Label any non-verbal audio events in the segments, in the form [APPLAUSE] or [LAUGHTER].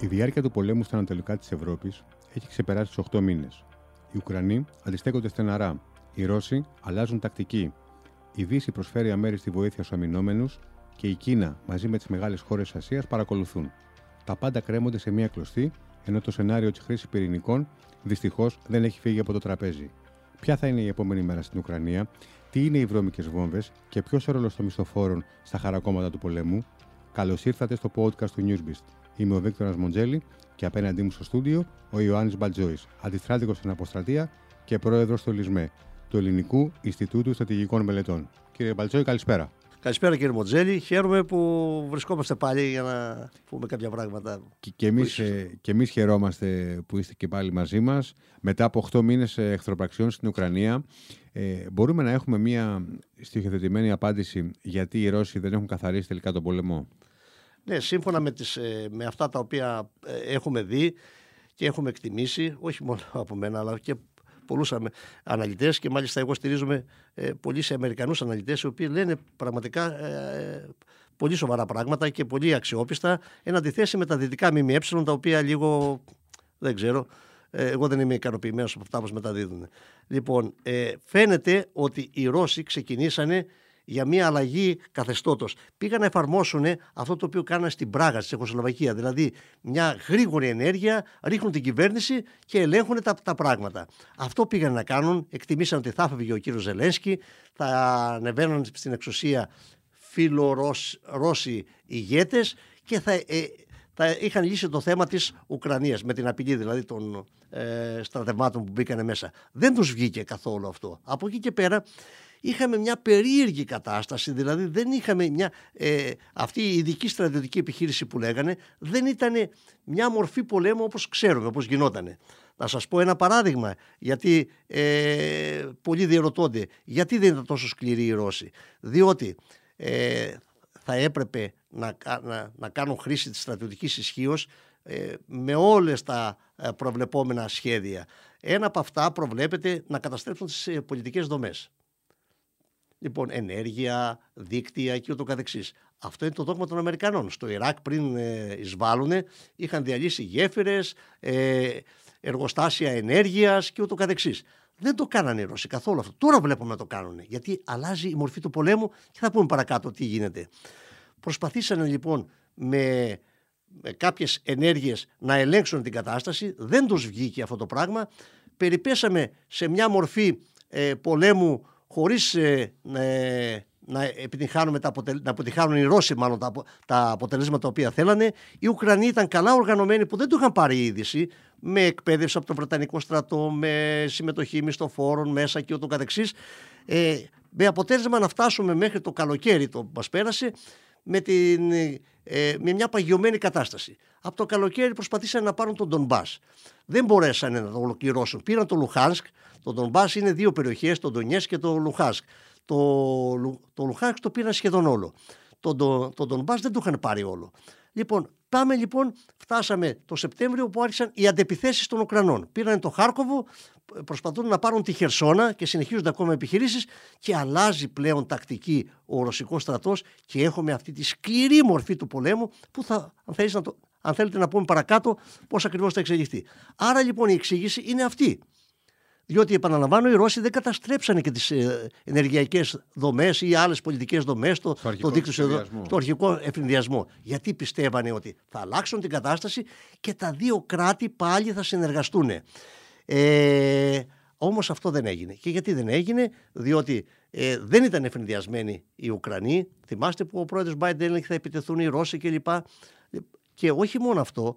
Η διάρκεια του πολέμου στα ανατολικά της Ευρώπης έχει ξεπεράσει τους 8 μήνες. Οι Ουκρανοί αντιστέκονται στεναρά. Οι Ρώσοι αλλάζουν τακτική. Η Δύση προσφέρει αμέριστη βοήθεια στους αμυνόμενους και η Κίνα μαζί με τις μεγάλες χώρες Ασίας παρακολουθούν. Τα πάντα κρέμονται σε μία κλωστή, ενώ το σενάριο της χρήσης πυρηνικών δυστυχώς δεν έχει φύγει από το τραπέζι. Ποια θα είναι η επόμενη μέρα στην Ουκρανία, τι είναι οι βρώμικες βόμβες και ποιος ο ρόλος των μισθοφόρων στα χαρακόμματα του πολέμου. Καλώς ήρθατε στο podcast του Newsbeast. Είμαι ο Βίκτορας Μοντζέλη και απέναντί μου στο στούντιο ο Ιωάννης Μπαλτζόη, αντιστράτηγος στην Αποστρατεία και πρόεδρος του ΛΙΣΜΕ, του Ελληνικού Ινστιτούτου Στρατηγικών Μελετών. Κύριε Μπαλτζόη, καλησπέρα. Καλησπέρα κύριε Μοντζέλη. Χαίρομαι που βρισκόμαστε πάλι για να πούμε κάποια πράγματα. Και, και εμείς, ε, και εμείς χαιρόμαστε που είστε και πάλι μαζί μας. Μετά από 8 μήνες εχθροπραξιών στην Ουκρανία, ε, μπορούμε να έχουμε μια στοιχειοθετημένη απάντηση γιατί οι Ρώσοι δεν έχουν καθαρίσει τελικά τον πόλεμο. Ναι, σύμφωνα με, τις, ε, με αυτά τα οποία ε, έχουμε δει και έχουμε εκτιμήσει, όχι μόνο [LAUGHS] από μένα, αλλά και πολλούς αναλυτές και μάλιστα εγώ στηρίζομαι ε, πολύ σε Αμερικανούς αναλυτές, οι οποίοι λένε πραγματικά ε, πολύ σοβαρά πράγματα και πολύ αξιόπιστα εν αντιθέσει με τα δυτικά ΜΜΕ, τα οποία λίγο δεν ξέρω. Εγώ δεν είμαι ικανοποιημένος από αυτά που μεταδίδουν. Λοιπόν, φαίνεται ότι οι Ρώσοι ξεκινήσανε για μια αλλαγή καθεστώτος. Πήγαν να εφαρμόσουν αυτό το οποίο κάνανε στην Πράγα, στη Τσεχοσλοβακία. Δηλαδή, μια γρήγορη ενέργεια, ρίχνουν την κυβέρνηση και ελέγχουν τα, τα πράγματα. Αυτό πήγαν να κάνουν. Εκτιμήσαν ότι θα έφευγε ο κύριος Ζελένσκι, θα ανεβαίνουν στην εξουσία φιλορώσοι ηγέτες και θα, ε, θα είχαν λύσει το θέμα της Ουκρανίας με την απειλή δηλαδή των ε, στρατευμάτων που μπήκανε μέσα. Δεν τους βγήκε καθόλου αυτό. Από εκεί και πέρα είχαμε μια περίεργη κατάσταση, δηλαδή δεν είχαμε μια, ε, αυτή η ειδική στρατιωτική επιχείρηση που λέγανε δεν ήταν μια μορφή πολέμου όπως ξέρουμε, όπως γινότανε. Να σας πω ένα παράδειγμα, γιατί ε, πολλοί διερωτώνται γιατί δεν ήταν τόσο σκληροί οι Ρώσοι. Διότι ε, θα έπρεπε να, να, να κάνουν χρήση της στρατιωτικής ισχύως ε, με όλες τα ε, προβλεπόμενα σχέδια. Ένα από αυτά προβλέπεται να καταστρέψουν τις ε, πολιτικές δομές. Λοιπόν, ενέργεια, δίκτυα και ούτω καθεξής. Αυτό είναι το δόγμα των Αμερικανών. Στο Ιράκ πριν ε, εισβάλλουν είχαν διαλύσει γέφυρες, ε, εργοστάσια ενέργειας και ούτω καθεξής. Δεν το κάνανε οι Ρώσοι καθόλου αυτό. Τώρα βλέπουμε να το κάνουν. Γιατί αλλάζει η μορφή του πολέμου και θα πούμε παρακάτω τι γίνεται. Προσπαθήσανε λοιπόν με, με κάποιες ενέργειες να ελέγξουν την κατάσταση. Δεν τους βγήκε αυτό το πράγμα. Περιπέσαμε σε μια μορφή ε, πολέμου χωρίς ε, ε, να επιτυχάνουμε τα να αποτυχάνουν οι Ρώσοι μάλλον τα, τα αποτελέσματα τα οποία θέλανε. Οι Ουκρανοί ήταν καλά οργανωμένοι που δεν του είχαν πάρει είδηση με εκπαίδευση από τον Βρετανικό στρατό, με συμμετοχή μισθοφόρων μέσα και ούτω καθεξής. Ε, με αποτέλεσμα να φτάσουμε μέχρι το καλοκαίρι το μας πέρασε με, την, ε, με μια παγιωμένη κατάσταση. Από το καλοκαίρι προσπαθήσαν να πάρουν τον Ντομπάς. Δεν μπορέσαν να το ολοκληρώσουν. Πήραν το Λουχάνσκ. Το Ντομπάς είναι δύο περιοχές, το Ντονιές και το Λουχάνσκ. Το, το Λουχάνσκ το πήραν σχεδόν όλο. Το, το, το Ντομπάς δεν το είχαν πάρει όλο. Λοιπόν, πάμε λοιπόν, φτάσαμε το Σεπτέμβριο που άρχισαν οι αντεπιθέσεις των Ουκρανών. Πήραν το Χάρκοβο, προσπαθούν να πάρουν τη Χερσόνα και συνεχίζονται ακόμα επιχειρήσεις και αλλάζει πλέον τακτική ο ρωσικός στρατός και έχουμε αυτή τη σκληρή μορφή του πολέμου που θα, αν, να το, αν θέλετε να πούμε παρακάτω πώς ακριβώς θα εξελιχθεί. Άρα λοιπόν η εξήγηση είναι αυτή. Διότι, επαναλαμβάνω, οι Ρώσοι δεν καταστρέψανε και τις ε, ενεργειακές δομές ή άλλες πολιτικές δομές, το, το, το δίκτυο το αρχικό εφηνδιασμό. Γιατί πιστεύανε ότι θα αλλάξουν την κατάσταση και τα δύο κράτη πάλι θα συνεργαστούν. Ε, Όμως αυτό δεν έγινε. Και γιατί δεν έγινε, διότι ε, δεν ήταν εφηνδιασμένοι οι Ουκρανοί. Θυμάστε που ο πρόεδρος Biden έλεγε θα επιτεθούν οι Ρώσοι κλπ. Και όχι μόνο αυτό,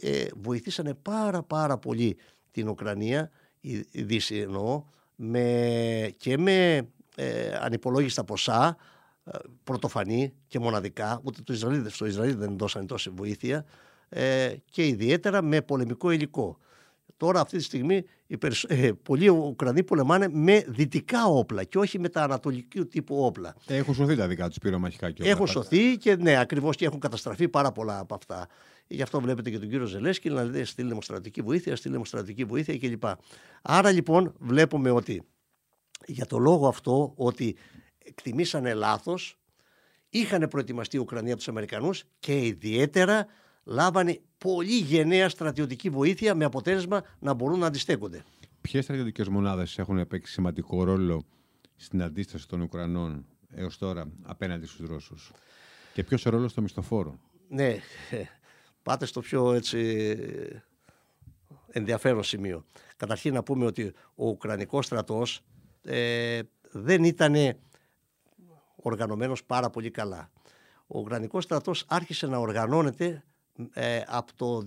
ε, βοηθήσανε πάρα πάρα πολύ την Ουκρανία η Δύση εννοώ, με, και με ε, ανυπολόγιστα ποσά, ε, πρωτοφανή και μοναδικά, ούτε το Ισραήλ, στο Ισραήλ δεν δώσανε τόση βοήθεια, ε, και ιδιαίτερα με πολεμικό υλικό. Τώρα αυτή τη στιγμή οι ε, πολλοί Ουκρανοί πολεμάνε με δυτικά όπλα και όχι με τα ανατολικού τύπου όπλα. Έχουν σωθεί τα δικά τους πυρομαχικά και όπλα. Έχουν σωθεί και ναι, ακριβώς και έχουν καταστραφεί πάρα πολλά από αυτά. Γι' αυτό βλέπετε και τον κύριο Ζελέσκι να λέει στείλε μου στρατική βοήθεια, στείλε μου στρατική βοήθεια κλπ. Άρα λοιπόν βλέπουμε ότι για το λόγο αυτό ότι εκτιμήσανε λάθος, είχαν προετοιμαστεί η Ουκρανία από τους Αμερικανούς και ιδιαίτερα λάβανε πολύ γενναία στρατιωτική βοήθεια με αποτέλεσμα να μπορούν να αντιστέκονται. Ποιες στρατιωτικές μονάδες έχουν παίξει σημαντικό ρόλο στην αντίσταση των Ουκρανών έως τώρα απέναντι στους Ρώσους, και ποιος ο ρόλος των μισθοφόρων; Ναι, πάτε στο πιο έτσι ενδιαφέρον σημείο. Καταρχήν να πούμε ότι ο Ουκρανικός στρατός ε, δεν ήταν οργανωμένος πάρα πολύ καλά. Ο Ουκρανικός στρατός άρχισε να οργανώνεται ε, από το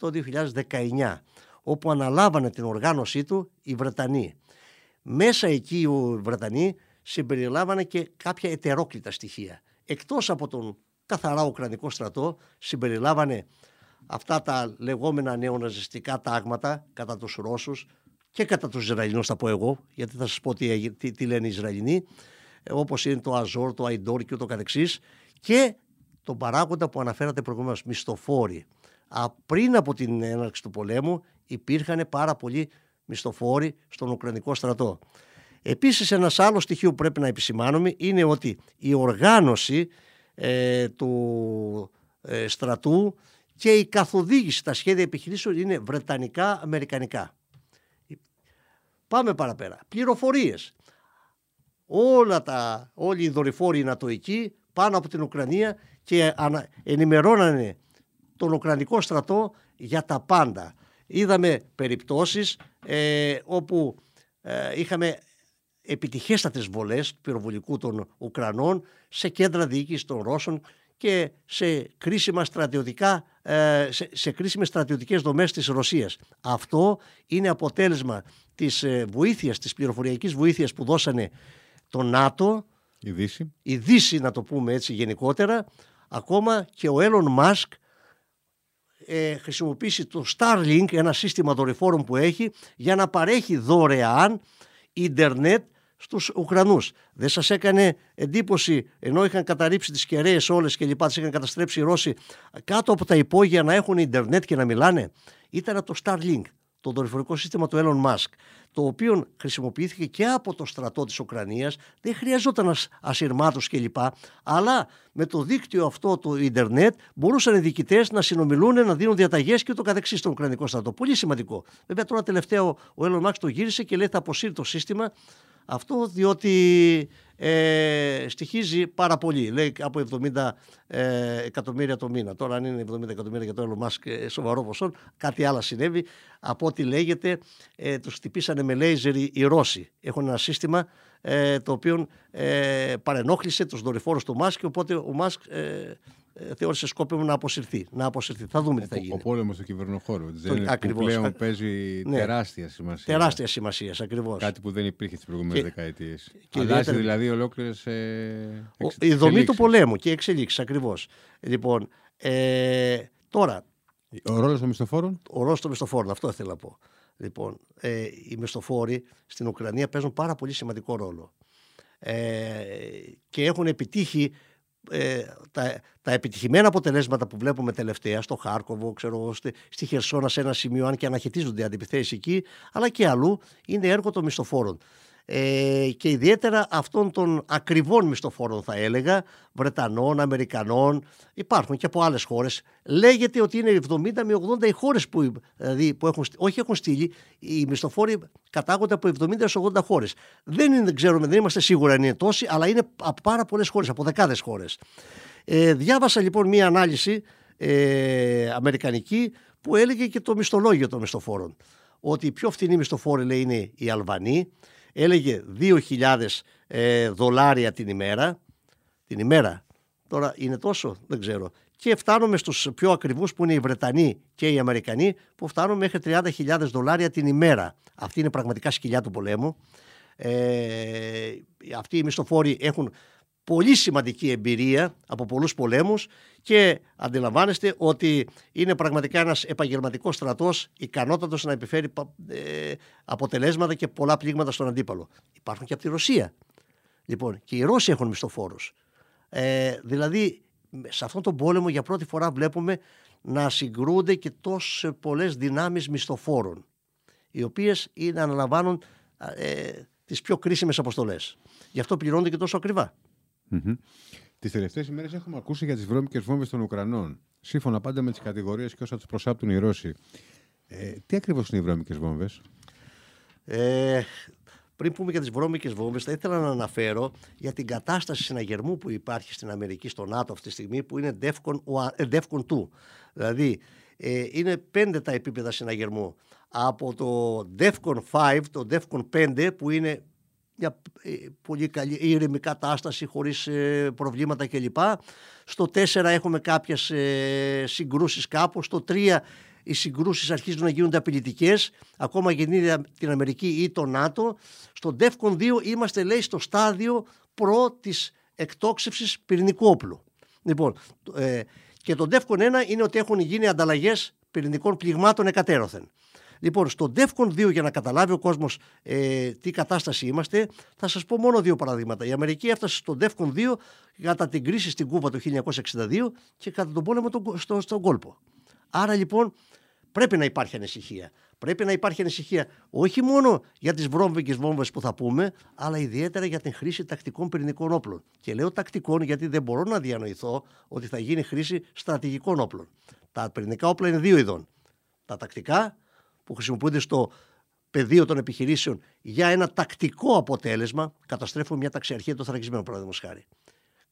2018-2019 όπου αναλάβανε την οργάνωσή του οι Βρετανοί. Μέσα εκεί οι Βρετανοί συμπεριλάβανε και κάποια ετερόκλητα στοιχεία. Εκτός από τον καθαρά Ουκρανικό στρατό συμπεριλάβανε αυτά τα λεγόμενα νεοναζιστικά τάγματα κατά τους Ρώσους και κατά τους Ισραηλινούς θα πω εγώ, γιατί θα σας πω τι, τι, τι λένε οι Ισραηλινοί, ε, όπως είναι το Αζόρ, το Αϊντόρ και ούτω καθεξής και τον παράγοντα που αναφέρατε προηγουμένως, μισθοφόροι. Α, πριν από την έναρξη του πολέμου υπήρχαν πάρα πολλοί μισθοφόροι στον Ουκρανικό στρατό. Επίσης ένας άλλο στοιχείο που πρέπει να επισημάνουμε είναι ότι η οργάνωση ε, του ε, στρατού και η καθοδήγηση, τα σχέδια επιχειρήσεων είναι βρετανικά-αμερικανικά. Πάμε παραπέρα. Πληροφορίες. Όλα τα, όλοι οι δορυφόροι νατοικοί πάνω από την Ουκρανία και ενημερώνανε τον Ουκρανικό στρατό για τα πάντα. Είδαμε περιπτώσεις ε, όπου ε, είχαμε επιτυχέστατες βολές του πυροβολικού των Ουκρανών σε κέντρα διοίκησης των Ρώσων και σε, κρίσιμα στρατιωτικά, ε, σε, σε κρίσιμες στρατιωτικές δομές της Ρωσίας. Αυτό είναι αποτέλεσμα της ε, βοήθειας, της πληροφοριακής βοήθειας που δώσανε το ΝΑΤΟ, η Δύση. η Δύση να το πούμε έτσι γενικότερα, ακόμα και ο Έλλον Μάσκ ε, χρησιμοποιήσει το Starlink, ένα σύστημα δορυφόρων που έχει, για να παρέχει δωρεάν ίντερνετ στους Ουκρανούς. Δεν σας έκανε εντύπωση, ενώ είχαν καταρρύψει τις κεραίες όλες και λοιπά, τις είχαν καταστρέψει οι Ρώσοι, κάτω από τα υπόγεια να έχουν Ιντερνετ και να μιλάνε; Ήταν το Starlink, το δορυφορικό σύστημα του Elon Musk, το οποίο χρησιμοποιήθηκε και από το στρατό της Ουκρανίας, δεν χρειαζόταν ασυρμάτους κλπ. Αλλά με το δίκτυο αυτό του ίντερνετ μπορούσαν οι διοικητές να συνομιλούν, να δίνουν διαταγές και το καθεξής στον Ουκρανικό στρατό. Πολύ σημαντικό. Βέβαια τώρα τελευταίο ο Elon Musk το γύρισε και λέει θα αποσύρει το σύστημα αυτό διότι ε, στοιχίζει πάρα πολύ. Λέει από 70 ε, εκατομμύρια το μήνα. Τώρα, αν είναι 70 εκατομμύρια για το Elon Musk ε, σοβαρό ποσό, κάτι άλλο συνέβη. Από ό,τι λέγεται, ε, του χτυπήσανε με λέιζερ οι Ρώσοι. Έχουν ένα σύστημα ε, το οποίο ε, παρενόχλησε τους δορυφόρους του Μάσκ. Οπότε ο Μάσκ ε, ε, θεώρησε σκόπιμο να αποσυρθεί. Να αποσυρθεί. Θα δούμε τι θα γίνει. Ο, ο πόλεμος του κυβερνοχώρου. Που πλέον παίζει ναι. τεράστια σημασία. Τεράστια σημασίας, ακριβώς. Κάτι που δεν υπήρχε τις προηγούμενες δεκαετίες. Αλλάζει ιδιαίτερα... δηλαδή ολόκληρες. Ε, η δομή του πολέμου και εξελίξεις, ακριβώς. Λοιπόν, ε, τώρα. Ο ρόλος των μισθοφόρων; Ο ρόλος των μισθοφόρων, αυτό ήθελα να πω. Λοιπόν, ε, οι μισθοφόροι στην Ουκρανία παίζουν πάρα πολύ σημαντικό ρόλο. Ε, και έχουν επιτύχει ε, τα, τα επιτυχημένα αποτελέσματα που βλέπουμε τελευταία στο Χάρκοβο, ξέρω, στη, στη Χερσόνα σε ένα σημείο, αν και αναχαιτίζονται αντιπιθέσεις εκεί, αλλά και αλλού, είναι έργο των μισθοφόρων ε, και ιδιαίτερα αυτών των ακριβών μισθοφόρων θα έλεγα, Βρετανών, Αμερικανών, υπάρχουν και από άλλες χώρες. Λέγεται ότι είναι 70 με 80 οι χώρες που, δηλαδή, που έχουν, όχι έχουν στείλει, οι μισθοφόροι κατάγονται από 70 έως 80 χώρες. Δεν, είναι, δεν ξέρουμε, δεν είμαστε σίγουροι αν είναι τόσοι, αλλά είναι από πάρα πολλές χώρες, από δεκάδες χώρες. Ε, διάβασα λοιπόν μία ανάλυση ε, αμερικανική που έλεγε και το μισθολόγιο των μισθοφόρων. Ότι οι πιο φθηνοί μισθοφόροι λέει είναι οι Αλβανοί, έλεγε 2.000 ε, δολάρια την ημέρα. Την ημέρα. Τώρα είναι τόσο, δεν ξέρω. Και φτάνουμε στους πιο ακριβούς που είναι οι Βρετανοί και οι Αμερικανοί που φτάνουν μέχρι 30.000 δολάρια την ημέρα. Αυτή είναι πραγματικά σκυλιά του πολέμου. Ε, αυτοί οι μισθοφόροι έχουν πολύ σημαντική εμπειρία από πολλούς πολέμους και αντιλαμβάνεστε ότι είναι πραγματικά ένας επαγγελματικός στρατός ικανότατος να επιφέρει ε, αποτελέσματα και πολλά πλήγματα στον αντίπαλο. Υπάρχουν και από τη Ρωσία. Λοιπόν, και οι Ρώσοι έχουν μισθοφόρους. Ε, δηλαδή, σε αυτόν τον πόλεμο για πρώτη φορά βλέπουμε να συγκρούνται και τόσες πολλές δυνάμεις μισθοφόρων, οι οποίες είναι, αναλαμβάνουν ε, τις πιο κρίσιμες αποστολές. Γι' αυτό πληρώνονται και τόσο ακριβά. Τις τελευταίες ημέρες έχουμε ακούσει για τις βρώμικες βόμβες των Ουκρανών. Σύμφωνα πάντα με τις κατηγορίες και όσα τους προσάπτουν οι Ρώσοι. Ε, τι ακριβώς είναι οι βρώμικες βόμβες; Ε, πριν πούμε για τις βρώμικες βόμβες, θα ήθελα να αναφέρω για την κατάσταση συναγερμού που υπάρχει στην Αμερική, στο ΝΑΤΟ αυτή τη στιγμή, που είναι DEFCON, 2. Δηλαδή, ε, είναι πέντε τα επίπεδα συναγερμού. Από το DEFCON 5, το DEFCON 5, που είναι μια ε, πολύ καλή ήρεμη κατάσταση χωρίς ε, προβλήματα κλπ. Στο 4 έχουμε κάποιες ε, συγκρούσεις κάπου. Στο 3 οι συγκρούσεις αρχίζουν να γίνονται απειλητικές, ακόμα γεννεί την Αμερική ή το ΝΑΤΟ. Στο DEFCON 2 είμαστε λέει στο στάδιο προ της εκτόξευσης πυρηνικού όπλου. Λοιπόν, ε, και το DEFCON 1 είναι ότι έχουν γίνει ανταλλαγές πυρηνικών πληγμάτων εκατέρωθεν. Λοιπόν, στο DEFCON 2, για να καταλάβει ο κόσμος ε, τι κατάσταση είμαστε, θα σας πω μόνο δύο παραδείγματα. Η Αμερική έφτασε στο DEFCON 2 κατά την κρίση στην Κούβα το 1962 και κατά τον πόλεμο στο, στον κόλπο. Άρα λοιπόν πρέπει να υπάρχει ανησυχία. Πρέπει να υπάρχει ανησυχία όχι μόνο για τις βρώμικες βόμβες που θα πούμε, αλλά ιδιαίτερα για την χρήση τακτικών πυρηνικών όπλων. Και λέω τακτικών γιατί δεν μπορώ να διανοηθώ ότι θα γίνει χρήση στρατηγικών όπλων. Τα πυρηνικά όπλα είναι δύο ειδών. Τα τακτικά που χρησιμοποιούνται στο πεδίο των επιχειρήσεων για ένα τακτικό αποτέλεσμα, καταστρέφουν μια ταξιαρχία των θωρακισμένων, παραδείγματος χάρη.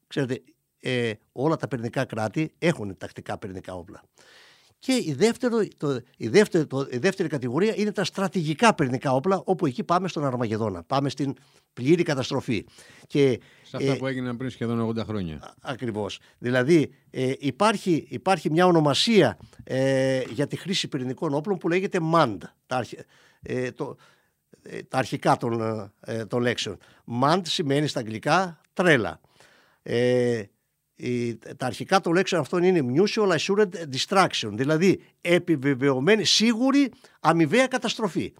Ξέρετε, ε, όλα τα πυρηνικά κράτη έχουν τακτικά πυρηνικά όπλα. Και η, δεύτερο, το, η, δεύτερη, το, η δεύτερη κατηγορία είναι τα στρατηγικά πυρηνικά όπλα, όπου εκεί πάμε στον Αρμαγεδόνα. Πάμε στην πλήρη καταστροφή. Και, Σε αυτά ε, που έγιναν πριν σχεδόν 80 χρόνια. Ακριβώς. Δηλαδή, ε, υπάρχει, υπάρχει μια ονομασία ε, για τη χρήση πυρηνικών όπλων που λέγεται MAND. Τα, ε, το, ε, τα αρχικά των, ε, των λέξεων. MAND σημαίνει στα αγγλικά τρέλα. Ε, τα αρχικά των λέξεων αυτών είναι mutual assured distraction, δηλαδή επιβεβαιωμένη, σίγουρη αμοιβαία καταστροφή.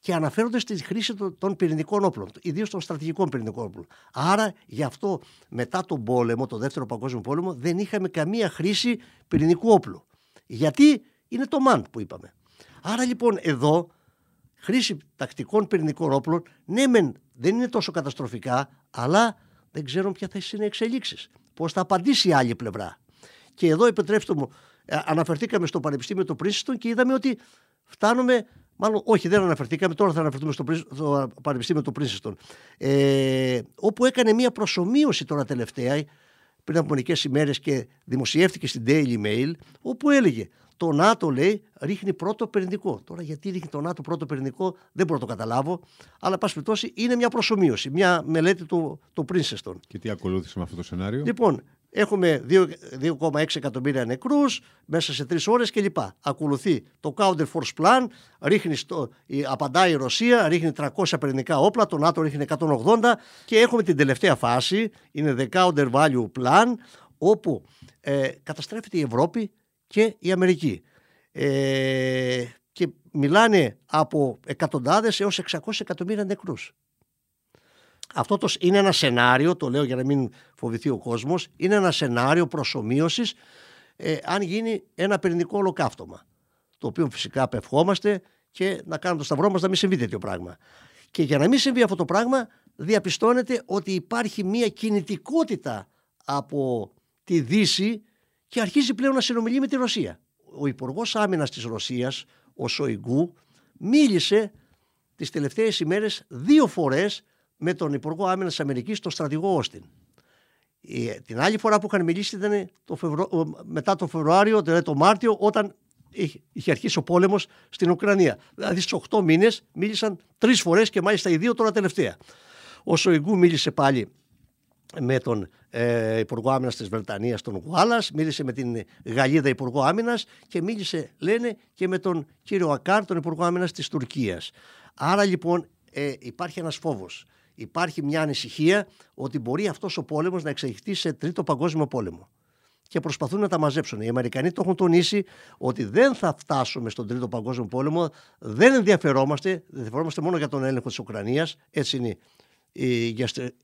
Και αναφέρονται στη χρήση των πυρηνικών όπλων, ιδίως των στρατηγικών πυρηνικών όπλων. Άρα, γι' αυτό μετά τον πόλεμο, τον δεύτερο παγκόσμιο πόλεμο, δεν είχαμε καμία χρήση πυρηνικού όπλου. Γιατί; Είναι το MAN που είπαμε. Άρα λοιπόν εδώ χρήση τακτικών πυρηνικών όπλων, ναι μεν δεν είναι τόσο καταστροφικά, αλλά δεν ξέρουν ποια θα είναι οι εξελίξεις πώ θα απαντήσει η άλλη πλευρά. Και εδώ επιτρέψτε μου, ε, αναφερθήκαμε στο Πανεπιστήμιο του Πρίσιστον και είδαμε ότι φτάνουμε. Μάλλον, όχι, δεν αναφερθήκαμε, τώρα θα αναφερθούμε στο, στο Πανεπιστήμιο του Πρίσιστον. Ε, όπου έκανε μια προσωμείωση τώρα τελευταία, πριν από μερικές ημέρες και δημοσιεύτηκε στην Daily Mail, όπου έλεγε το ΝΑΤΟ λέει ρίχνει πρώτο πυρηνικό. Τώρα γιατί ρίχνει το ΝΑΤΟ πρώτο πυρηνικό δεν μπορώ να το καταλάβω. Αλλά πάση περιπτώσει είναι μια προσωμείωση, μια μελέτη του, του Princeton. Και τι ακολούθησε με αυτό το σενάριο; Λοιπόν, έχουμε 2,6 εκατομμύρια νεκρούς μέσα σε τρεις ώρες κλπ. Ακολουθεί το Counter Force Plan, ρίχνει στο, απαντάει η Ρωσία, ρίχνει 300 πυρηνικά όπλα, το ΝΑΤΟ ρίχνει 180 και έχουμε την τελευταία φάση, είναι the Counter Value Plan, όπου ε, καταστρέφεται η Ευρώπη και η Αμερική. Ε, και μιλάνε από εκατοντάδες έως 600 εκατομμύρια νεκρούς. Αυτό το, είναι ένα σενάριο, το λέω για να μην φοβηθεί ο κόσμος, είναι ένα σενάριο προσωμείωσης ε, αν γίνει ένα πυρηνικό ολοκαύτωμα. Το οποίο φυσικά απευχόμαστε και να κάνουμε το σταυρό μας να μην συμβεί τέτοιο πράγμα. Και για να μην συμβεί αυτό το πράγμα διαπιστώνεται ότι υπάρχει μια κινητικότητα από τη Δύση και αρχίζει πλέον να συνομιλεί με τη Ρωσία. Ο Υπουργός Άμυνας της Ρωσίας, ο Σοϊγκού, μίλησε τις τελευταίες ημέρες δύο φορές με τον Υπουργό Άμυνας της Αμερικής, τον στρατηγό Όστιν. Την άλλη φορά που είχαν μιλήσει ήταν το μετά τον Φεβρουάριο, δηλαδή το Μάρτιο, όταν είχε αρχίσει ο πόλεμος στην Ουκρανία. Δηλαδή στου 8 μήνες μίλησαν τρεις φορές και μάλιστα οι δύο τώρα τελευταία. Ο Σοϊγκού μίλησε πάλι με τον ε, Υπουργό Άμυνας της Βρετανίας, τον Γουάλλα, μίλησε με την Γαλλίδα Υπουργό Άμυνας και μίλησε, λένε, και με τον κύριο Ακάρ, τον Υπουργό Άμυνας της Τουρκίας. Άρα λοιπόν ε, υπάρχει ένας φόβος. Υπάρχει μια ανησυχία ότι μπορεί αυτός ο πόλεμος να εξελιχθεί σε τρίτο παγκόσμιο πόλεμο. Και προσπαθούν να τα μαζέψουν. Οι Αμερικανοί το έχουν τονίσει ότι δεν θα φτάσουμε στον Τρίτο Παγκόσμιο Πόλεμο, δεν ενδιαφερόμαστε, δεν ενδιαφερόμαστε μόνο για τον έλεγχο της Ουκρανίας, έτσι είναι οι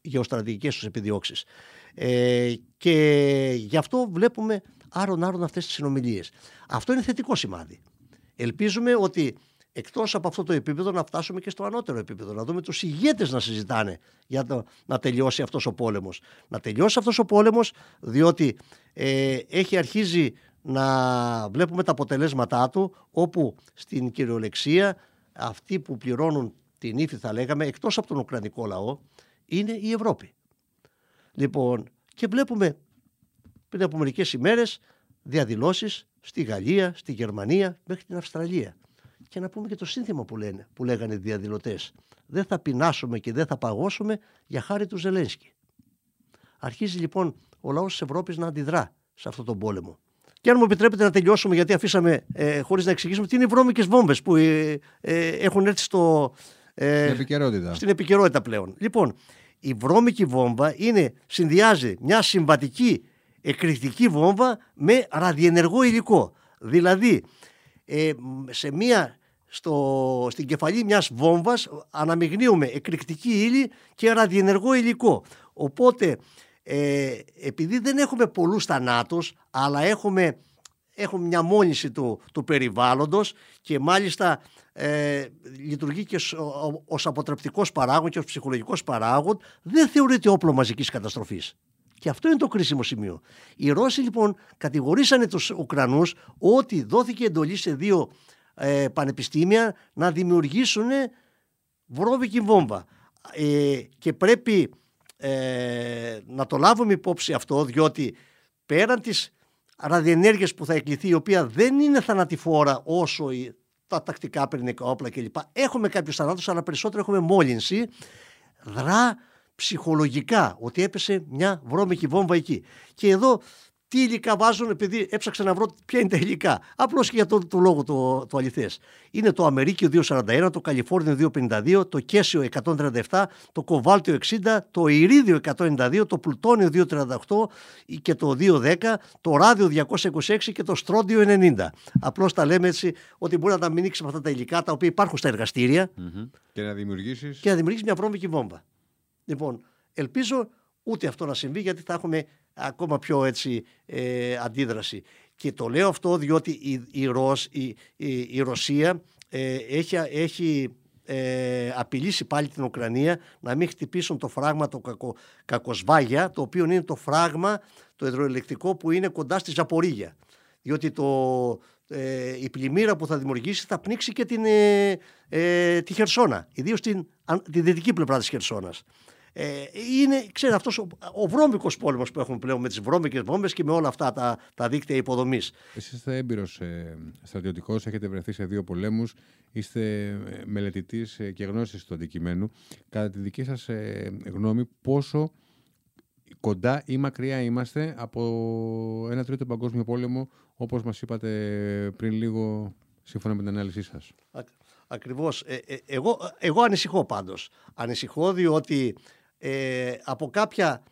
γεωστρατηγικές τους επιδιώξεις. Ε, και γι' αυτό βλέπουμε άρον-άρον αυτές τις συνομιλίες. Αυτό είναι θετικό σημάδι. Ελπίζουμε ότι εκτός από αυτό το επίπεδο να φτάσουμε και στο ανώτερο επίπεδο, να δούμε τους ηγέτες να συζητάνε για το, να τελειώσει αυτός ο πόλεμος. Να τελειώσει αυτός ο πόλεμος διότι ε, έχει αρχίζει να βλέπουμε τα αποτελέσματά του όπου στην κυριολεξία αυτοί που πληρώνουν την ύφη θα λέγαμε εκτός από τον Ουκρανικό λαό είναι η Ευρώπη. Λοιπόν και βλέπουμε πριν από μερικές ημέρες διαδηλώσεις στη Γαλλία, στη Γερμανία μέχρι την Αυστραλία. Και να πούμε και το σύνθημα που, λένε, που λέγανε οι διαδηλωτές. Δεν θα πεινάσουμε και δεν θα παγώσουμε για χάρη του Ζελένσκι. Αρχίζει λοιπόν ο λαός της Ευρώπης να αντιδρά σε αυτόν τον πόλεμο. Και αν μου επιτρέπετε να τελειώσουμε, γιατί αφήσαμε ε, χωρίς να εξηγήσουμε τι είναι οι βρώμικες βόμβες που ε, ε, έχουν έρθει στο, ε, επικαιρότητα. στην επικαιρότητα πλέον. Λοιπόν, η βρώμικη βόμβα είναι, συνδυάζει μια συμβατική εκρηκτική βόμβα με ραδιενεργό υλικό. Δηλαδή, ε, σε μια, στο, στην κεφαλή μιας βόμβας αναμειγνύουμε εκρηκτική ύλη και ραδιενεργό υλικό. Οπότε, ε, επειδή δεν έχουμε πολλούς θανάτους, αλλά έχουμε, έχουμε μια μόνιση του, του περιβάλλοντος και μάλιστα ε, λειτουργεί και ως αποτρεπτικός παράγον και ως ψυχολογικός παράγον, δεν θεωρείται όπλο μαζικής καταστροφής. Και αυτό είναι το κρίσιμο σημείο. Οι Ρώσοι λοιπόν κατηγορήσανε τους Ουκρανούς ότι δόθηκε εντολή σε δύο ε, πανεπιστήμια να δημιουργήσουν βρώμικη βόμβα. Ε, και πρέπει ε, να το λάβουμε υπόψη αυτό διότι πέραν της ραδιενέργειας που θα εκλειθεί η οποία δεν είναι θανατηφόρα όσο τα τακτικά πυρηνικά όπλα κλπ. Έχουμε κάποιους θανάτους αλλά περισσότερο έχουμε μόλυνση δρά ψυχολογικά ότι έπεσε μια βρώμικη βόμβα εκεί. Και εδώ τι υλικά βάζουν, επειδή έψαξα να βρω ποια είναι τα υλικά. Απλώς και για το, το λόγο το, το αληθές. Είναι το Αμερίκιο 241, το Καλιφόρνιο 252, το Κέσιο 137, το Κοβάλτιο 60, το Ηρίδιο 192, το Πλουτόνιο 238 και το 210, το Ράδιο 226 και το Στρόντιο 90. Απλώς τα λέμε έτσι ότι μπορεί να τα μηνύξεις με αυτά τα υλικά τα οποία υπάρχουν στα εργαστήρια. Mm-hmm. Και να δημιουργήσεις. Και να δημιουργήσεις μια βρώμικη βόμβα. Λοιπόν, ελπίζω ούτε αυτό να συμβεί γιατί θα έχουμε ακόμα πιο έτσι ε, αντίδραση. Και το λέω αυτό διότι η, η, Ρωσ, η, η, Ρωσία ε, έχει, έχει ε, απειλήσει πάλι την Ουκρανία να μην χτυπήσουν το φράγμα το κακο, Κακοσβάγια, το οποίο είναι το φράγμα το υδροελεκτρικό που είναι κοντά στη Ζαπορίγια. Διότι το, ε, η πλημμύρα που θα δημιουργήσει θα πνίξει και την, ε, ε, τη Χερσόνα, ιδίως την, τη δυτική πλευρά της Χερσόνας. Ε, είναι, ξέρετε, αυτός ο, ο βρώμικος πόλεμος που έχουμε πλέον με τις βρώμικες βόμβες και με όλα αυτά τα, τα δίκτυα υποδομής. Εσείς είστε έμπειρος ε, στρατιωτικός, έχετε βρεθεί σε δύο πολέμους, είστε ε, μελετητής ε, και γνώσης του αντικειμένου. Κατά τη δική σας ε, γνώμη, πόσο κοντά ή μακριά είμαστε από ένα τρίτο παγκόσμιο πόλεμο, όπως μας είπατε πριν λίγο, σύμφωνα με την ανάλυση σας; Ακριβώς. Ε, ε, εγώ, εγώ ανησυχώ πάντως. Ανησυχώ διότι ε, από κάποια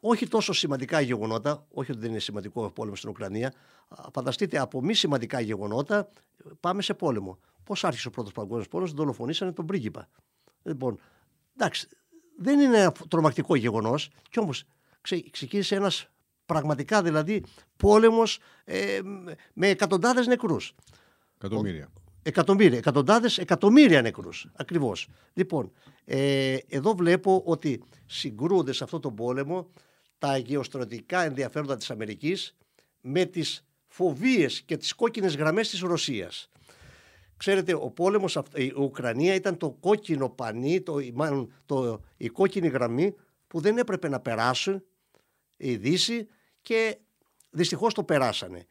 όχι τόσο σημαντικά γεγονότα, όχι ότι δεν είναι σημαντικό ο πόλεμος στην Ουκρανία, φανταστείτε από μη σημαντικά γεγονότα πάμε σε πόλεμο. Πώς άρχισε ο πρώτος παγκόσμιος πόλεμος, δολοφονήσανε τον πρίγκιπα. Λοιπόν, εντάξει, δεν είναι ένα τρομακτικό γεγονός, κι όμως ξεκίνησε ένας πραγματικά δηλαδή πόλεμος ε, με εκατοντάδες νεκρούς. Εκατομμύρια. Εκατομμύρια, εκατοντάδες εκατομμύρια νεκρούς. Ακριβώς. Λοιπόν, ε, εδώ βλέπω ότι συγκρούονται σε αυτό τον πόλεμο τα γεωστρατηγικά ενδιαφέροντα της Αμερικής με τις φοβίες και τις κόκκινες γραμμές της Ρωσίας. Ξέρετε, ο πόλεμος, η Ουκρανία ήταν το κόκκινο πανί, το, μάλλον το, η κόκκινη γραμμή που δεν έπρεπε να περάσουν η Δύση και δυστυχώς το περάσανε.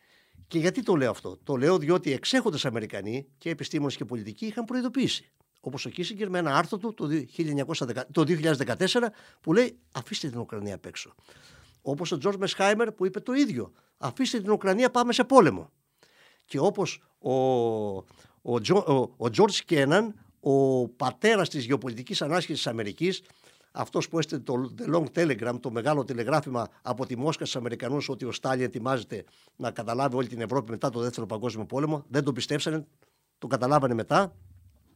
Και γιατί το λέω αυτό; Το λέω διότι εξέχοντες Αμερικανοί και επιστήμονες και πολιτικοί είχαν προειδοποιήσει. Όπως ο Κίσιγκερ με ένα άρθρο του το, 1910, το 2014 που λέει αφήστε την Ουκρανία απ' έξω. Όπως ο Τζορτ Μεσχάιμερ που είπε το ίδιο. Αφήστε την Ουκρανία, πάμε σε πόλεμο. Και όπως ο, ο, ο, ο George Κέναν, ο πατέρας της γεωπολιτικής ανάσχεσης της Αμερικής, αυτός που έστειλε το The Long Telegram, το μεγάλο τηλεγράφημα από τη Μόσχα στους Αμερικανούς ότι ο Στάλιν ετοιμάζεται να καταλάβει όλη την Ευρώπη μετά το Δεύτερο Παγκόσμιο Πόλεμο. Δεν το πιστέψανε, το καταλάβανε μετά.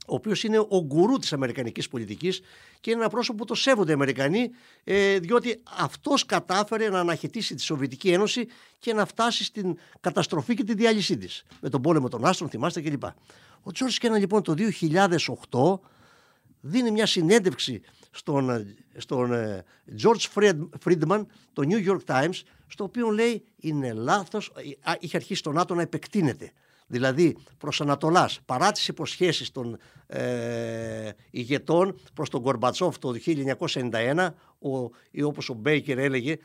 ο οποίος είναι ο γκουρού της Αμερικανικής πολιτικής και είναι ένα πρόσωπο που το σέβονται οι Αμερικανοί, ε, διότι αυτός κατάφερε να αναχαιτήσει τη Σοβιετική Ένωση και να φτάσει στην καταστροφή και τη διάλυσή της. Με τον πόλεμο των Άστρων, θυμάστε κλπ. Ο Τζόρτ Κέναν λοιπόν το 2008 δίνει μια συνέντευξη στον, στον ε, George Friedman, το New York Times, στο οποίο λέει είναι λάθος, ε, είχε αρχίσει το ΝΑΤΟ να επεκτείνεται. Δηλαδή προς Ανατολάς, παρά τις υποσχέσεις των ε, ηγετών προς τον Κορμπατσόφ το 1991, ο, ή όπως ο Μπέικερ έλεγε,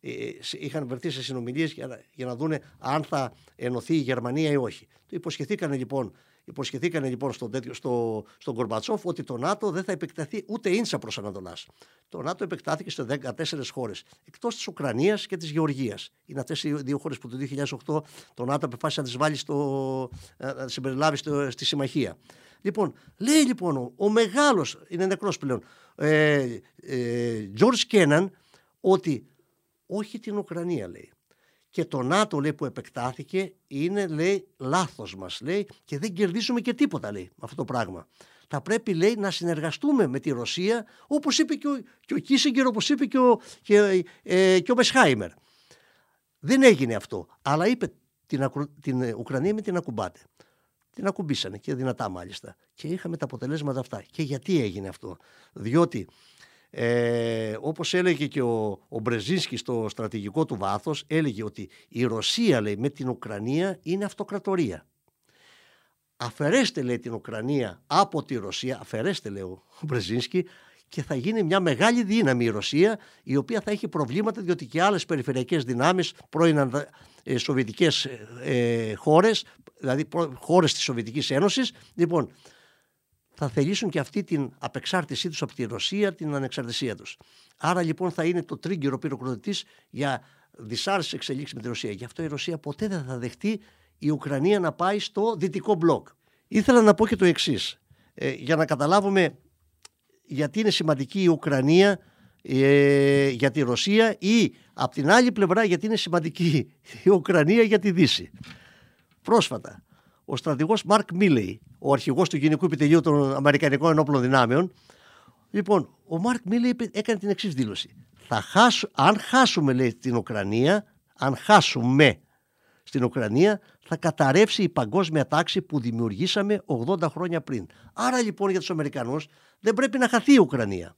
ε, είχαν βρεθεί σε συνομιλίες για, για να δούνε αν θα ενωθεί η Γερμανία ή όχι. Το υποσχεθήκανε λοιπόν Υποσχεθήκαν λοιπόν στον, τέτοιο, στο, στον Κορμπατσόφ ότι το ΝΑΤΟ δεν θα επεκταθεί ούτε ίντσα προς Ανατολάς. Το ΝΑΤΟ επεκτάθηκε σε 14 χώρες, εκτός της Ουκρανίας και της Γεωργίας. Είναι αυτές οι δύο χώρες που το 2008 το ΝΑΤΟ αποφάσισε να τις βάλει στο, να συμπεριλάβει στο, στη συμμαχία. Λοιπόν, λέει λοιπόν ο, ο μεγάλος, είναι νεκρός πλέον, ε, ε, George Kennan, ότι όχι την Ουκρανία λέει και το ΝΑΤΟ λέει που επεκτάθηκε είναι λέει λάθος μας λέει και δεν κερδίσουμε και τίποτα λέει με αυτό το πράγμα. Θα πρέπει λέει να συνεργαστούμε με τη Ρωσία όπως είπε και ο, και ο Κίσιγκερ όπως είπε και ο, και, ε, και ο Μεσχάιμερ. Δεν έγινε αυτό αλλά είπε την, την Ουκρανία με την ακουμπάτε. Την ακουμπήσανε και δυνατά μάλιστα και είχαμε τα αποτελέσματα αυτά. Και γιατί έγινε αυτό. Διότι ε, όπως έλεγε και ο, ο Μπρεζίνσκι στο στρατηγικό του βάθος, έλεγε ότι η Ρωσία λέει, με την Ουκρανία είναι αυτοκρατορία. Αφαιρέστε λέει την Ουκρανία από τη Ρωσία, αφαιρέστε λέει ο Μπρεζίνσκι, και θα γίνει μια μεγάλη δύναμη η Ρωσία η οποία θα έχει προβλήματα διότι και άλλες περιφερειακές δυνάμεις πρώην ε, σοβιετικές ε, χώρες δηλαδή χώρες της Σοβιετικής Ένωσης λοιπόν θα θελήσουν και αυτή την απεξάρτησή τους από τη Ρωσία, την ανεξαρτησία τους. Άρα λοιπόν θα είναι το τρίγκυρο πυροκροτητής για δυσάρεστες εξελίξεις με τη Ρωσία. Γι' αυτό η Ρωσία ποτέ δεν θα δεχτεί η Ουκρανία να πάει στο δυτικό μπλοκ. Ήθελα να πω και το εξής. Ε, για να καταλάβουμε γιατί είναι σημαντική η Ουκρανία ε, για τη Ρωσία ή από την άλλη πλευρά γιατί είναι σημαντική η Ουκρανία για τη Δύση. Πρόσφατα ο στρατηγός Μαρκ Μίλεϊ, ο αρχηγός του Γενικού Επιτελείου των Αμερικανικών Ενόπλων Δυνάμεων. Λοιπόν, ο Μαρκ Μίλεϊ έκανε την εξής δήλωση. Θα χάσου, αν χάσουμε, λέει, την Ουκρανία, αν χάσουμε στην Ουκρανία, θα καταρρεύσει η παγκόσμια τάξη που δημιουργήσαμε 80 χρόνια πριν. Άρα λοιπόν για τους Αμερικανούς δεν πρέπει να χαθεί η Ουκρανία.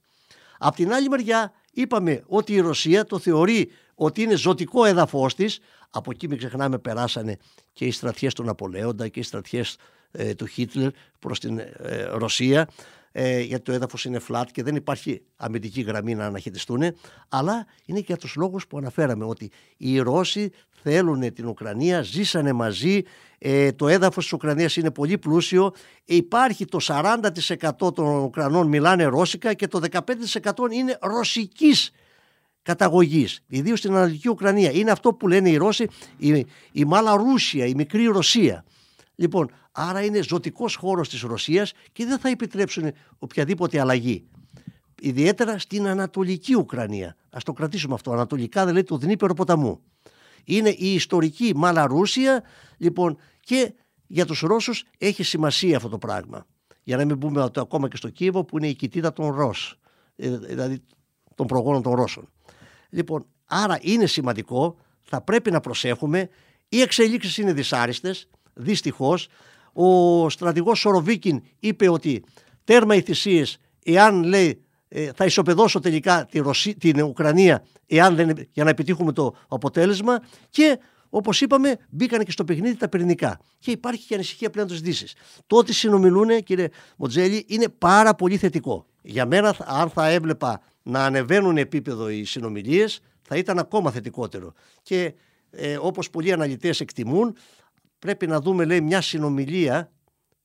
Απ' την άλλη μεριά είπαμε ότι η Ρωσία το θεωρεί ότι είναι ζωτικό έδαφος της. Από εκεί μην ξεχνάμε περάσανε και οι στρατιές του Ναπολέοντα και οι στρατιές ε, του Χίτλερ προς την ε, Ρωσία. Ε, γιατί το έδαφος είναι flat και δεν υπάρχει αμυντική γραμμή να αναχαιτιστούν αλλά είναι και για τους λόγους που αναφέραμε ότι οι Ρώσοι θέλουν την Ουκρανία, ζήσανε μαζί, ε, το έδαφος της Ουκρανίας είναι πολύ πλούσιο, υπάρχει το 40% των Ουκρανών μιλάνε ρώσικα και το 15% είναι ρωσικής καταγωγής, ιδίως στην Ανατολική Ουκρανία. Είναι αυτό που λένε οι Ρώσοι, η, η Μάλα Ρούσια, η μικρή Ρωσία. Λοιπόν, άρα είναι ζωτικός χώρος της Ρωσίας και δεν θα επιτρέψουν οποιαδήποτε αλλαγή. Ιδιαίτερα στην Ανατολική Ουκρανία. Α το κρατήσουμε αυτό. Ανατολικά δηλαδή του Δνήπερο ποταμού. Είναι η ιστορική Ρούσια, λοιπόν, και για τους Ρώσους έχει σημασία αυτό το πράγμα. Για να μην πούμε ότι ακόμα και στο Κίεβο που είναι η κοιτίδα των Ρώσ, ε, δηλαδή των προγόνων των Ρώσων. Λοιπόν, άρα είναι σημαντικό, θα πρέπει να προσέχουμε. Οι εξελίξεις είναι δυσάρεστες, δυστυχώς. Ο στρατηγός Σοροβίκιν είπε ότι τέρμα οι θυσίες, εάν λέει ε, θα ισοπεδώσω τελικά τη Ρωσί, την Ουκρανία εάν δεν, για να επιτύχουμε το αποτέλεσμα και όπως είπαμε μπήκαν και στο παιχνίδι τα πυρηνικά και υπάρχει και ανησυχία πλέον της Δύσης. Το ότι συνομιλούν κύριε Μοτζέλη είναι πάρα πολύ θετικό. Για μένα αν θα έβλεπα να ανεβαίνουν επίπεδο οι συνομιλίες θα ήταν ακόμα θετικότερο. Και ε, όπως πολλοί αναλυτές εκτιμούν πρέπει να δούμε λέει μια συνομιλία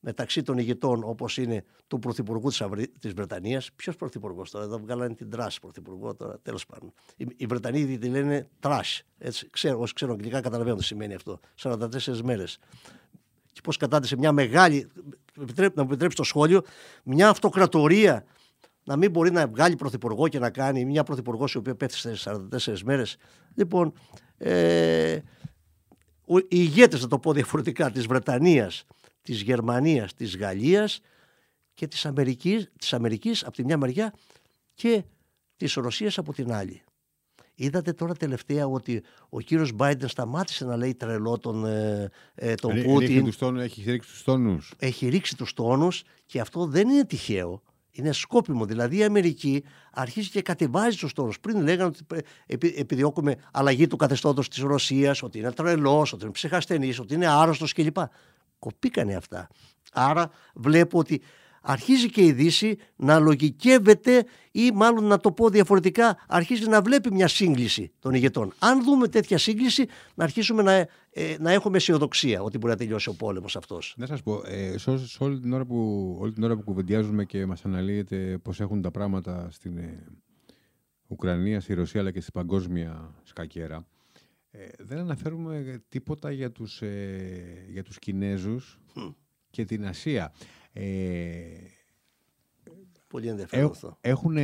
μεταξύ των ηγετών όπως είναι του Πρωθυπουργού της, Αυρι... της Βρετανίας. Ποιος Πρωθυπουργός τώρα, εδώ βγάλανε την Τράσ Πρωθυπουργό τώρα, τέλος πάντων. Οι, οι Βρετανοί τη λένε Τράσ, έτσι, ξέρω, όσοι ξέρουν αγγλικά καταλαβαίνουν τι σημαίνει αυτό, 44 μέρες. Και πώς κατάτησε μια μεγάλη, να μου επιτρέψει το σχόλιο, μια αυτοκρατορία να μην μπορεί να βγάλει πρωθυπουργό και να κάνει μια πρωθυπουργός η οποία πέφτει σε 44 μέρες. Λοιπόν, ε, οι ηγέτες, να το πω διαφορετικά, της Βρετανίας, της Γερμανίας, της Γαλλίας και της Αμερικής, της Αμερικής από τη μια μεριά και της Ρωσίας από την άλλη. Είδατε τώρα τελευταία ότι ο κύριος Μπάιντεν σταμάτησε να λέει τρελό τον, ε, ε τον Πούτιν. έχει ρίξει τους τόνους. Έχει ρίξει τους τόνους και αυτό δεν είναι τυχαίο. Είναι σκόπιμο. Δηλαδή η Αμερική αρχίζει και κατεβάζει τους τόνου. Πριν λέγανε ότι επιδιώκουμε αλλαγή του καθεστώτος της Ρωσίας, ότι είναι τρελός, ότι είναι ψυχασθενής, ότι είναι άρρωστος κλπ. Κοπήκανε αυτά. Άρα βλέπω ότι αρχίζει και η Δύση να λογικεύεται ή μάλλον να το πω διαφορετικά αρχίζει να βλέπει μια σύγκληση των ηγετών. Αν δούμε τέτοια σύγκληση να αρχίσουμε να, ε, να έχουμε αισιοδοξία ότι μπορεί να τελειώσει ο πόλεμος αυτός. Να σας πω, ε, σε, όλη, την ώρα που, όλη την ώρα που κουβεντιάζουμε και μας αναλύεται πώς έχουν τα πράγματα στην ε, Ουκρανία, στη Ρωσία αλλά και στην παγκόσμια σκακέρα ε, δεν αναφέρουμε τίποτα για τους, ε, για τους Κινέζους και την Ασία. Ε, Πολύ ενδιαφέρον αυτό. Έχουν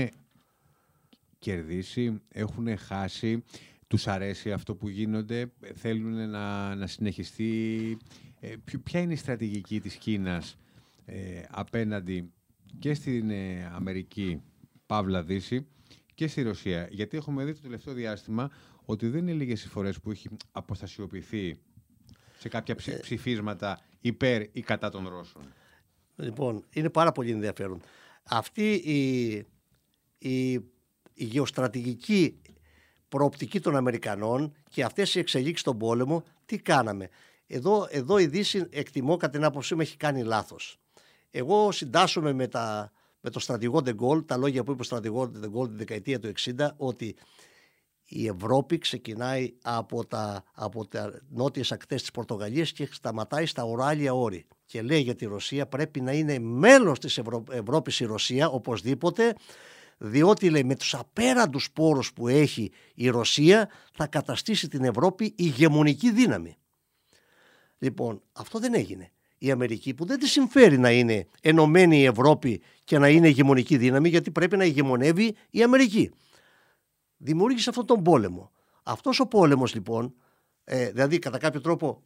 κερδίσει, έχουν χάσει, τους αρέσει αυτό που γίνονται, θέλουν να, να συνεχιστεί. Ε, ποια είναι η στρατηγική της Κίνας ε, απέναντι και στην ε, Αμερική, Παύλα Δύση, και στη Ρωσία; Γιατί έχουμε δει το τελευταίο διάστημα ότι δεν είναι λίγες οι φορές που έχει αποστασιοποιηθεί σε κάποια ψηφίσματα υπέρ ή κατά των Ρώσων. Λοιπόν, είναι πάρα πολύ ενδιαφέρον. Αυτή η, η, η γεωστρατηγική προοπτική των Αμερικανών και αυτές οι εξελίξεις στον πόλεμο, τι κάναμε; Εδώ, εδώ η Δύση εκτιμώ κατά την άποψή μου έχει κάνει λάθος. Εγώ συντάσσομαι με, τα, με το στρατηγό Ντεγκόλ, τα λόγια που είπε ο στρατηγό Ντεγκόλ τη δεκαετία του 60, ότι η Ευρώπη ξεκινάει από τα, από τα νότιες ακτές της Πορτογαλίας και σταματάει στα οράλια όρη. Και λέει για τη Ρωσία πρέπει να είναι μέλος της Ευρω... Ευρώπης η Ρωσία οπωσδήποτε διότι λέει με τους απέραντους πόρους που έχει η Ρωσία θα καταστήσει την Ευρώπη ηγεμονική δύναμη. Λοιπόν, αυτό δεν έγινε. Η Αμερική που δεν της συμφέρει να είναι ενωμένη η Ευρώπη και να είναι ηγεμονική δύναμη γιατί πρέπει να ηγεμονεύει η Αμερική δημιούργησε αυτόν τον πόλεμο. Αυτός ο πόλεμος λοιπόν, ε, δηλαδή κατά κάποιο τρόπο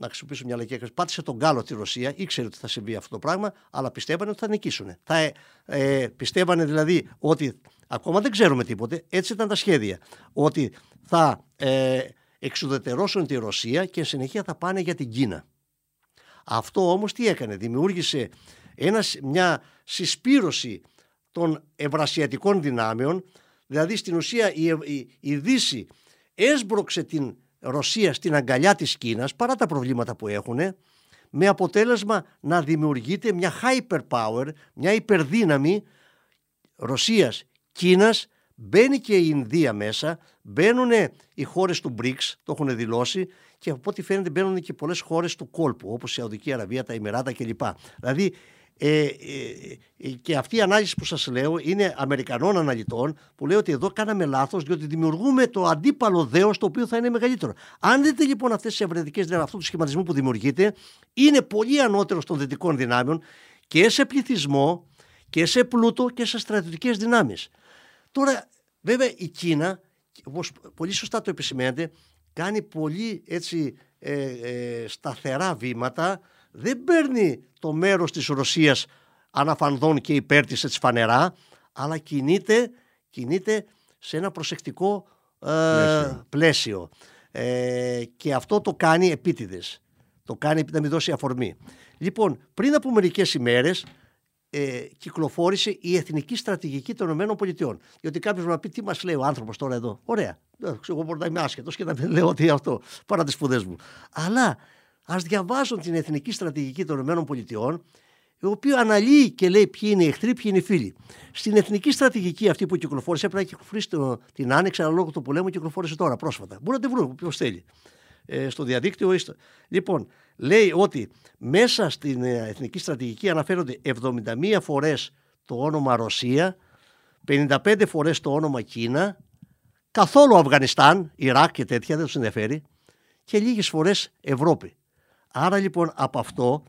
να χρησιμοποιήσω μια λαϊκή έκφραση, πάτησε τον κάλο τη Ρωσία, ήξερε ότι θα συμβεί αυτό το πράγμα, αλλά πιστεύανε ότι θα νικήσουν. Θα, ε, ε, πιστεύανε δηλαδή ότι, ακόμα δεν ξέρουμε τίποτε, έτσι ήταν τα σχέδια, ότι θα ε, εξουδετερώσουν τη Ρωσία και συνεχεία θα πάνε για την Κίνα. Αυτό όμως τι έκανε, δημιούργησε ένα, μια συσπήρωση των ευρασιατικών δυνάμεων Δηλαδή στην ουσία η, η, η Δύση έσπρωξε την Ρωσία στην αγκαλιά της Κίνας παρά τα προβλήματα που έχουν με αποτέλεσμα να δημιουργείται μια hyperpower, μια υπερδύναμη Ρωσίας, Κίνας, μπαίνει και η Ινδία μέσα, μπαίνουν οι χώρες του BRICS, το έχουν δηλώσει και από ό,τι φαίνεται μπαίνουν και πολλές χώρες του κόλπου όπως η Σαουδική Αραβία, τα Ημεράτα κλπ. Δηλαδή ε, ε, ε, και αυτή η ανάλυση που σας λέω είναι Αμερικανών αναλυτών που λέει ότι εδώ κάναμε λάθος διότι δημιουργούμε το αντίπαλο δέος το οποίο θα είναι μεγαλύτερο. Αν δείτε λοιπόν αυτές τις ευρετικές δυνάμεις, αυτού του σχηματισμού που δημιουργείται είναι πολύ ανώτερο των δυτικών δυνάμεων και σε πληθυσμό και σε πλούτο και σε στρατιωτικές δυνάμεις. Τώρα βέβαια η Κίνα, όπως πολύ σωστά το επισημαίνετε, κάνει πολύ έτσι ε, ε, σταθερά βήματα δεν παίρνει το μέρος της Ρωσίας αναφανδόν και υπέρ της έτσι φανερά, αλλά κινείται, κινείται σε ένα προσεκτικό ε, πλαίσιο. Ε, και αυτό το κάνει επίτηδες. Το κάνει να μην δώσει αφορμή. Λοιπόν, πριν από μερικές ημέρες ε, κυκλοφόρησε η εθνική στρατηγική των ΗΠΑ. Γιατί κάποιος μου πει τι μας λέει ο άνθρωπος τώρα εδώ; Ωραία. Εγώ μπορεί να είμαι άσχετος και να μην λέω ότι αυτό παρά τις σπουδές μου. Αλλά Α διαβάσουν την εθνική στρατηγική των ΗΠΑ, η οποία αναλύει και λέει ποιοι είναι οι εχθροί, ποιοι είναι οι φίλοι. Στην εθνική στρατηγική αυτή που κυκλοφόρησε, έπρεπε να κυκλοφορήσει την άνοιξη, αλλά λόγω του πολέμου κυκλοφόρησε τώρα πρόσφατα. Μπορεί να τη βρουν όποιο θέλει. Ε, στο διαδίκτυο. Λοιπόν, λέει ότι μέσα στην ε, εθνική στρατηγική αναφέρονται 71 φορές το όνομα Ρωσία, 55 φορές το όνομα Κίνα, καθόλου Αφγανιστάν, Ιράκ και τέτοια, δεν τους ενδιαφέρει, και λίγες φορές Ευρώπη. Άρα λοιπόν από αυτό,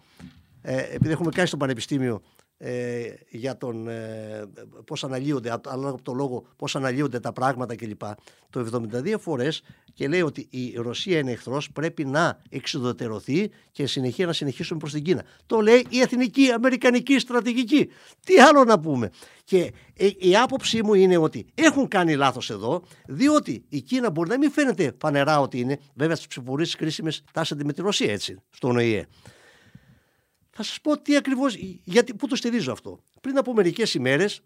ε, επειδή έχουμε κάνει στο Πανεπιστήμιο ε, για τον ε, πώς αναλύονται, ανάλογα από το λόγο πώς αναλύονται τα πράγματα κλπ. Το 72 φορές και λέει ότι η Ρωσία είναι εχθρός, πρέπει να εξουδετερωθεί και συνεχεία να συνεχίσουμε προς την Κίνα. Το λέει η εθνική αμερικανική στρατηγική. Τι άλλο να πούμε. Και ε, η άποψή μου είναι ότι έχουν κάνει λάθος εδώ, διότι η Κίνα μπορεί να μην φαίνεται φανερά ότι είναι, βέβαια στις ψηφοφορίες κρίσιμες τάσσεται με τη Ρωσία έτσι, στον ΟΗΕ. Θα σας πω τι ακριβώς, γιατί, πού το στηρίζω αυτό. Πριν από μερικές ημέρες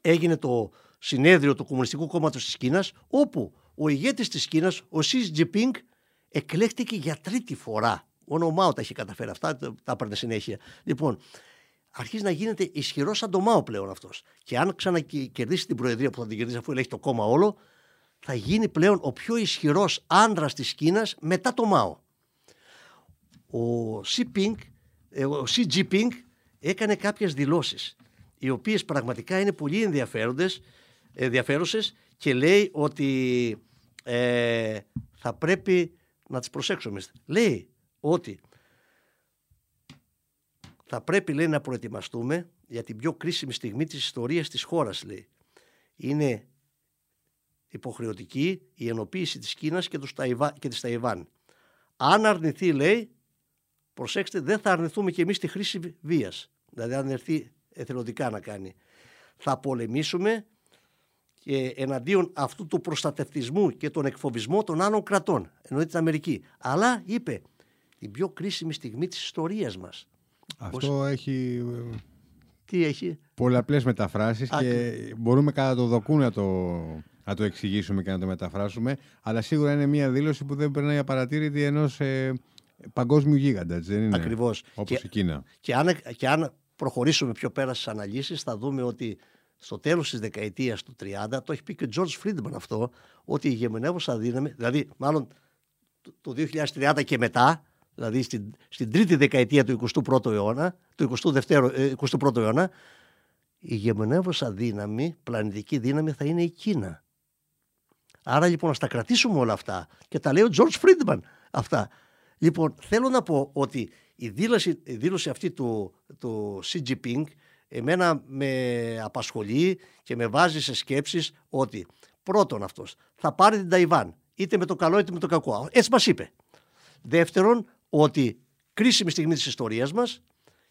έγινε το συνέδριο του Κομμουνιστικού Κόμματος της Κίνας, όπου ο ηγέτης της Κίνας, ο Σι Τζιπίνγκ, εκλέχτηκε για τρίτη φορά. Ο Νομάο τα έχει καταφέρει αυτά, τα έπαιρνε συνέχεια. Λοιπόν, αρχίζει να γίνεται ισχυρός σαν το Μάο πλέον αυτός. Και αν ξανακερδίσει την Προεδρία που θα την κερδίσει αφού ελέγχει το κόμμα όλο, θα γίνει πλέον ο πιο ισχυρός άντρας της Κίνας μετά το Μάο. Ο Σι Πινγκ ε, ο Xi Jinping έκανε κάποιες δηλώσεις οι οποίες πραγματικά είναι πολύ ενδιαφέροντες, ενδιαφέρουσες και λέει ότι ε, θα πρέπει να τις προσέξουμε. Λέει ότι θα πρέπει λέει, να προετοιμαστούμε για την πιο κρίσιμη στιγμή της ιστορίας της χώρας. Λέει. Είναι υποχρεωτική η ενοποίηση της Κίνας και, τους και της Ταϊβάν. Αν αρνηθεί λέει προσέξτε, δεν θα αρνηθούμε και εμείς τη χρήση βίας. Δηλαδή αν έρθει εθελοντικά να κάνει. Θα πολεμήσουμε και εναντίον αυτού του προστατευτισμού και τον εκφοβισμό των άλλων κρατών, εννοείται την Αμερική. Αλλά είπε, την πιο κρίσιμη στιγμή της ιστορίας μας. Αυτό έχει... Τι έχει; Πολλαπλές μεταφράσεις και μπορούμε κατά το δοκού να το, να το εξηγήσουμε και να το μεταφράσουμε, αλλά σίγουρα είναι μια δήλωση που δεν περνάει απαρατήρητη ενός ε, παγκόσμιου γίγαντα, δεν είναι; Ακριβώς. Όπως η Κίνα. Και αν, και αν προχωρήσουμε πιο πέρα στις αναλύσεις, θα δούμε ότι στο τέλος της δεκαετίας του 30, το έχει πει και ο George Friedman αυτό, ότι η ηγεμονεύουσα δύναμη, δηλαδή μάλλον το 2030 και μετά, δηλαδή στην, στην τρίτη δεκαετία του 21ου αιώνα, του 22ου, 21ου ε, αιώνα, η ηγεμονεύουσα δύναμη, πλανητική δύναμη θα είναι η Κίνα. Άρα λοιπόν να τα κρατήσουμε όλα αυτά και τα λέει ο George Friedman αυτά. Λοιπόν, θέλω να πω ότι η δήλωση, η δήλωση αυτή του, του Xi Jinping εμένα με απασχολεί και με βάζει σε σκέψεις ότι πρώτον αυτός θα πάρει την Ταϊβάν είτε με το καλό είτε με το κακό. Έτσι μας είπε. Δεύτερον, ότι κρίσιμη στιγμή της ιστορίας μας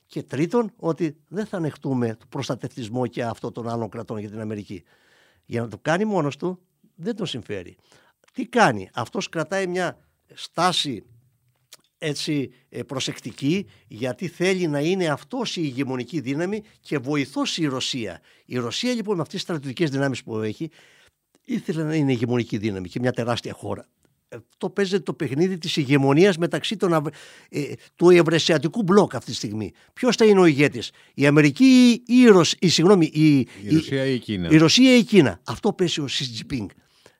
και τρίτον, ότι δεν θα ανεχτούμε το προστατευτισμό και αυτό των άλλων κρατών για την Αμερική. Για να το κάνει μόνος του δεν τον συμφέρει. Τι κάνει, αυτός κρατάει μια στάση έτσι ε, προσεκτική γιατί θέλει να είναι αυτός η ηγεμονική δύναμη και βοηθός η Ρωσία. Η Ρωσία λοιπόν με αυτές τις στρατιωτικές δυνάμεις που έχει ήθελε να είναι ηγεμονική δύναμη και μια τεράστια χώρα. Ε, το παίζει το παιχνίδι της ηγεμονίας μεταξύ των, ε, του ευρεσιατικού μπλοκ αυτή τη στιγμή. Ποιος θα είναι ο ηγέτης, η Αμερική ή η, Ρωσ, η, συγγνώμη, η, η, Ρωσία ή η Κίνα. Η Ρωσία ή η Κίνα. Αυτό παίζει ο Σιτζιπίνγκ.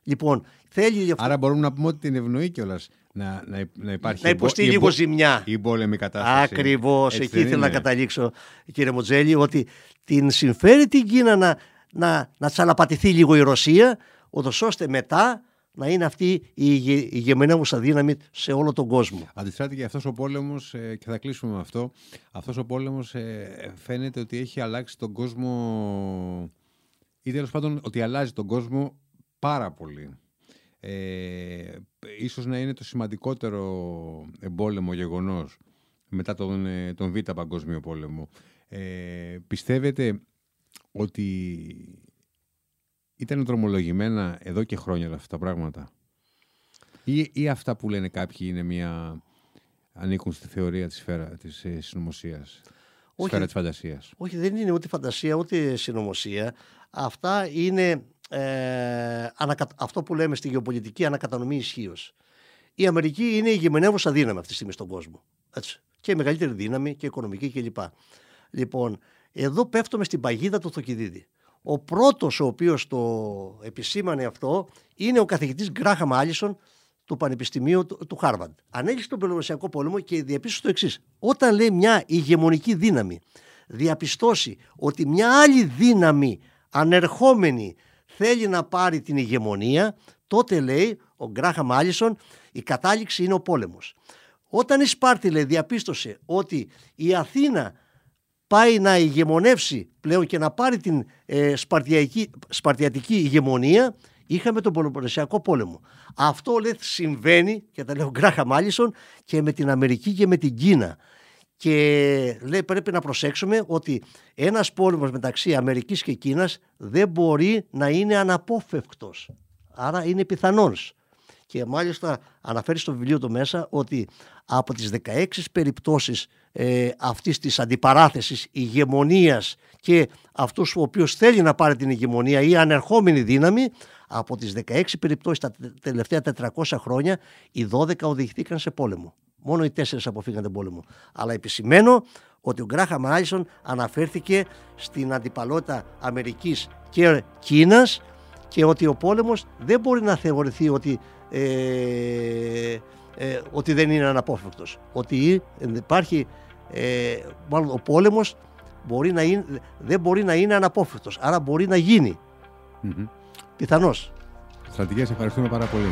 Λοιπόν, θέλει... Άρα μπορούμε να πούμε ότι την ευνοεί κιόλας να, να, να υπάρχει. Να υποστεί η λίγο ζημιά. Η πόλεμη κατάσταση. Ακριβώς. Εκεί ήθελα να καταλήξω, κύριε Μοτζέλη, ότι την συμφέρει την Κίνα να, να, να τσαλαπατηθεί λίγο η Ρωσία, ούτως ώστε μετά να είναι αυτή η ηγεμενεύουσα δύναμη σε όλο τον κόσμο. Αντιστράτη και αυτός ο πόλεμος, ε, και θα κλείσουμε με αυτό, αυτός ο πόλεμος ε, φαίνεται ότι έχει αλλάξει τον κόσμο ή τέλος πάντων ότι αλλάζει τον κόσμο πάρα πολύ ε, ίσως να είναι το σημαντικότερο εμπόλεμο γεγονός μετά τον, ε, τον Β' Παγκόσμιο Πόλεμο. Ε, πιστεύετε ότι ήταν δρομολογημένα εδώ και χρόνια αυτά τα πράγματα; Ή, ή αυτά που λένε κάποιοι είναι μια ανήκουν στη θεωρία της σφαίρα της ε, συνωμοσίας, όχι, σφαίρα της φαντασίας; Όχι, δεν είναι ούτε φαντασία ούτε συνωμοσία. Αυτά είναι ε, αυτό που λέμε στη γεωπολιτική ανακατανομή ισχύως. Η Αμερική είναι η γεμενεύουσα δύναμη αυτή τη στιγμή στον κόσμο. Έτσι. Και η μεγαλύτερη δύναμη και οικονομική κλπ. Λοιπόν, εδώ πέφτουμε στην παγίδα του Θοκιδίδη. Ο πρώτος ο οποίος το επισήμανε αυτό είναι ο καθηγητής Γκράχαμ Άλισον του Πανεπιστημίου του, Χάρβαντ. Ανέλησε τον Πελοποννησιακό πόλεμο και διαπίστωσε το εξής. Όταν λέει μια ηγεμονική δύναμη διαπιστώσει ότι μια άλλη δύναμη ανερχόμενη θέλει να πάρει την ηγεμονία, τότε λέει ο Γκράχα Μάλισον η κατάληξη είναι ο πόλεμος. Όταν η Σπάρτη λέει, διαπίστωσε ότι η Αθήνα πάει να ηγεμονεύσει πλέον και να πάρει την ε, σπαρτιατική ηγεμονία είχαμε τον Πολυπονεσιακό πόλεμο. Αυτό λέει συμβαίνει και τα λέω Γκράχα Μάλισον και με την Αμερική και με την Κίνα. Και λέει πρέπει να προσέξουμε ότι ένας πόλεμος μεταξύ Αμερικής και Κίνας δεν μπορεί να είναι αναπόφευκτος. Άρα είναι πιθανός. Και μάλιστα αναφέρει στο βιβλίο του μέσα ότι από τις 16 περιπτώσεις ε, αυτής της αντιπαράθεσης ηγεμονίας και αυτός ο οποίος θέλει να πάρει την ηγεμονία ή ανερχόμενη δύναμη από τις 16 περιπτώσεις τα τελευταία 400 χρόνια οι 12 οδηγηθήκαν σε πόλεμο. Μόνο οι τέσσερις αποφύγαν τον πόλεμο. Αλλά επισημαίνω ότι ο Γκράχα Μάλισον αναφέρθηκε στην αντιπαλότητα Αμερικής και Κίνας και ότι ο πόλεμος δεν μπορεί να θεωρηθεί ότι, ε, ε, ότι δεν είναι αναπόφευκτος. Ότι υπάρχει, ε, μάλλον ο πόλεμος μπορεί να είναι, δεν μπορεί να είναι αναπόφευκτος, άρα μπορεί να γίνει. Mm-hmm. Πιθανώς. Στρατηγές, ευχαριστούμε πάρα πολύ.